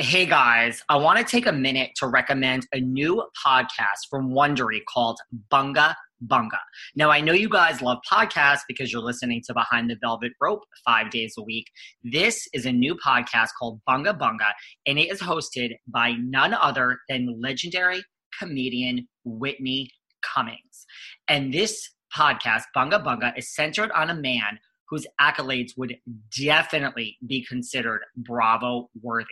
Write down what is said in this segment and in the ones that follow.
Hey guys, I want to take a minute to recommend a new podcast from Wondery called Bunga Bunga. Now, I know you guys love podcasts because you're listening to Behind the Velvet Rope five days a week. This is a new podcast called Bunga Bunga, and it is hosted by none other than legendary comedian Whitney Cummings. And this podcast, Bunga Bunga, is centered on a man whose accolades would definitely be considered Bravo worthy.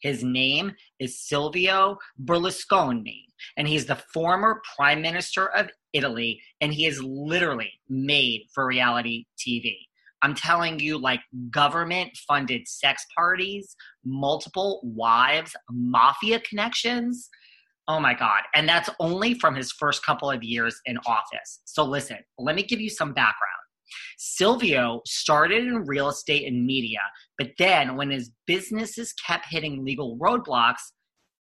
His name is Silvio Berlusconi, and he's the former prime minister of Italy, and he is literally made for reality TV. I'm telling you, like government funded sex parties, multiple wives, mafia connections. Oh my God. And that's only from his first couple of years in office. So listen, let me give you some background. Silvio started in real estate and media, but then when his businesses kept hitting legal roadblocks,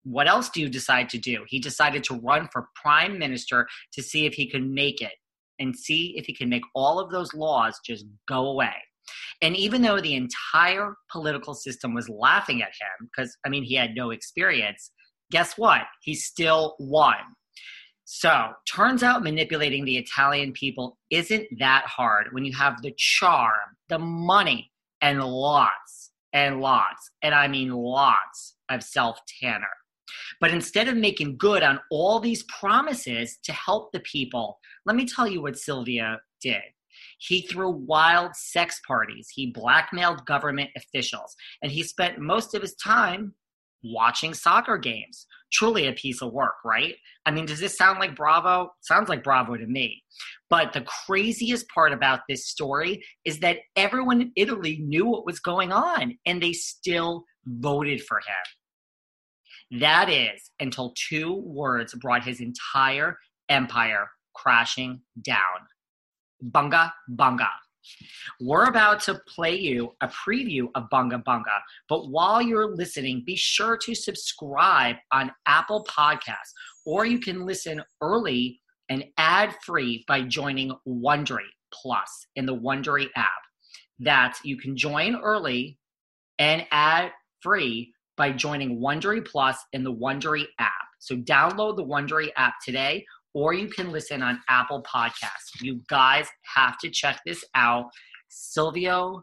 what else do you decide to do? He decided to run for prime minister to see if he could make it and see if he can make all of those laws just go away. And even though the entire political system was laughing at him, because I mean, he had no experience, guess what? He still won. So, turns out manipulating the Italian people isn't that hard when you have the charm, the money, and lots and lots, and I mean lots of self tanner. But instead of making good on all these promises to help the people, let me tell you what Silvio did. He threw wild sex parties. He blackmailed government officials. And he spent most of his time watching soccer games. Truly a piece of work, right? I mean, does this sound like Bravo? Sounds like Bravo to me. But the craziest part about this story is that everyone in Italy knew what was going on and they still voted for him. That is until two words brought his entire empire crashing down. Bunga Bunga. We're about to play you a preview of Bunga Bunga, but while you're listening, be sure to subscribe on Apple Podcasts, or you can listen early and ad free by joining Wondery Plus in the Wondery app. That you can join early and ad free by joining Wondery Plus in the Wondery app. So download the Wondery app today or you can listen on Apple Podcasts. You guys have to check this out. Silvio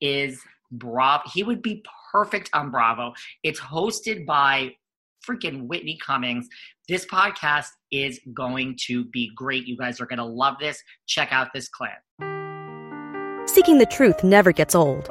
is Bravo. He would be perfect on Bravo. It's hosted by freaking Whitney Cummings. This podcast is going to be great. You guys are going to love this. Check out this clip. Seeking the truth never gets old.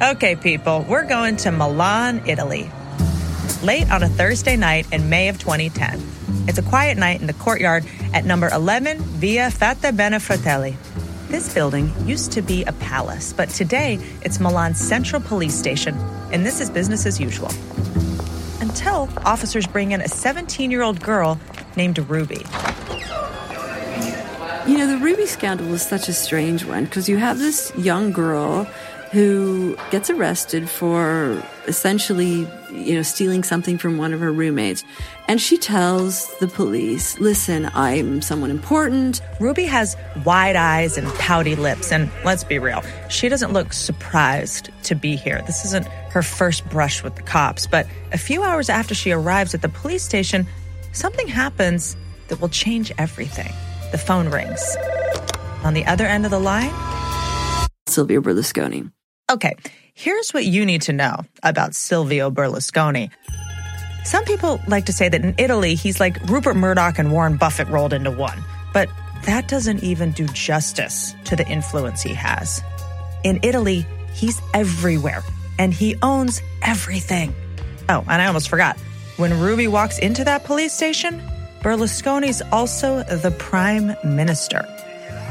Okay, people, we're going to Milan, Italy. Late on a Thursday night in May of 2010. It's a quiet night in the courtyard at number 11 Via Fatebenefratelli. This building used to be a palace, but today it's Milan's central police station, and this is business as usual. Until officers bring in a 17 year old girl named Ruby. You know, the Ruby scandal was such a strange one because you have this young girl who gets arrested for essentially, you know, stealing something from one of her roommates. And she tells the police, listen, I'm someone important. Ruby has wide eyes and pouty lips. And let's be real, she doesn't look surprised to be here. This isn't her first brush with the cops. But a few hours after she arrives at the police station, something happens that will change everything. The phone rings. On the other end of the line, Silvio Berlusconi. Okay, here's what you need to know about Silvio Berlusconi. Some people like to say that in Italy, he's like Rupert Murdoch and Warren Buffett rolled into one. But that doesn't even do justice to the influence he has. In Italy, he's everywhere and he owns everything. Oh, and I almost forgot. When Ruby walks into that police station, Berlusconi's also the prime minister.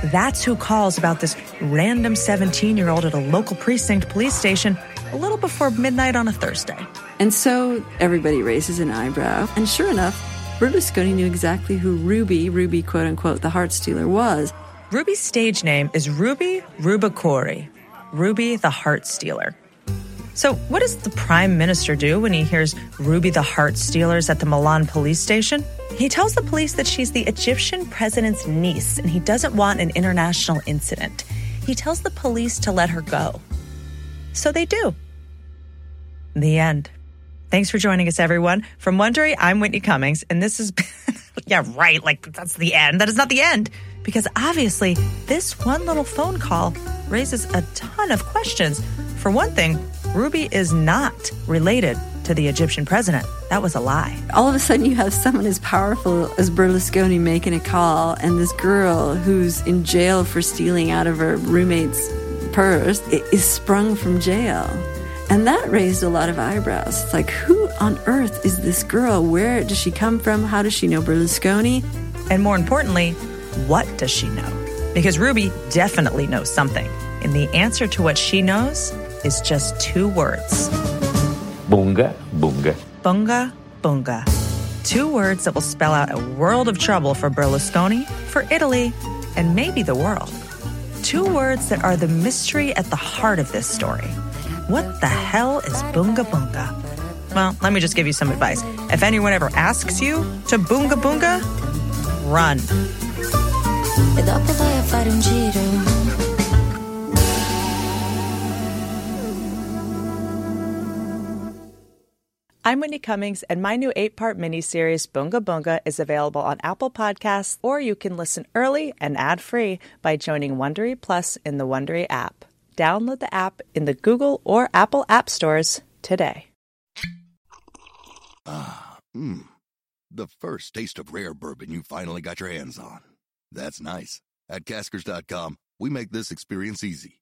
That's who calls about this random 17 year old at a local precinct police station a little before midnight on a Thursday. And so everybody raises an eyebrow. And sure enough, Berlusconi knew exactly who Ruby, Ruby quote unquote, the heart stealer was. Ruby's stage name is Ruby Rubacuori, Ruby the Heart Stealer. So, what does the Prime Minister do when he hears Ruby the Heart Stealers at the Milan police station? He tells the police that she's the Egyptian president's niece and he doesn't want an international incident. He tells the police to let her go. So they do. The end. Thanks for joining us, everyone. From Wondery, I'm Whitney Cummings, and this is, yeah, right, like that's the end. That is not the end, because obviously, this one little phone call raises a ton of questions. For one thing, Ruby is not related to the Egyptian president. That was a lie. All of a sudden, you have someone as powerful as Berlusconi making a call, and this girl who's in jail for stealing out of her roommate's purse is sprung from jail. And that raised a lot of eyebrows. It's like, who on earth is this girl? Where does she come from? How does she know Berlusconi? And more importantly, what does she know? Because Ruby definitely knows something. And the answer to what she knows is just two words Bunga, bunga. Bunga, bunga. Two words that will spell out a world of trouble for Berlusconi, for Italy, and maybe the world. Two words that are the mystery at the heart of this story. What the hell is bunga bunga? Well, let me just give you some advice. If anyone ever asks you to bunga bunga, run. I'm Whitney Cummings, and my new eight part miniseries, Bunga Bunga, is available on Apple Podcasts, or you can listen early and ad free by joining Wondery Plus in the Wondery app. Download the app in the Google or Apple App Stores today. Ah, mmm. The first taste of rare bourbon you finally got your hands on. That's nice. At Caskers.com, we make this experience easy.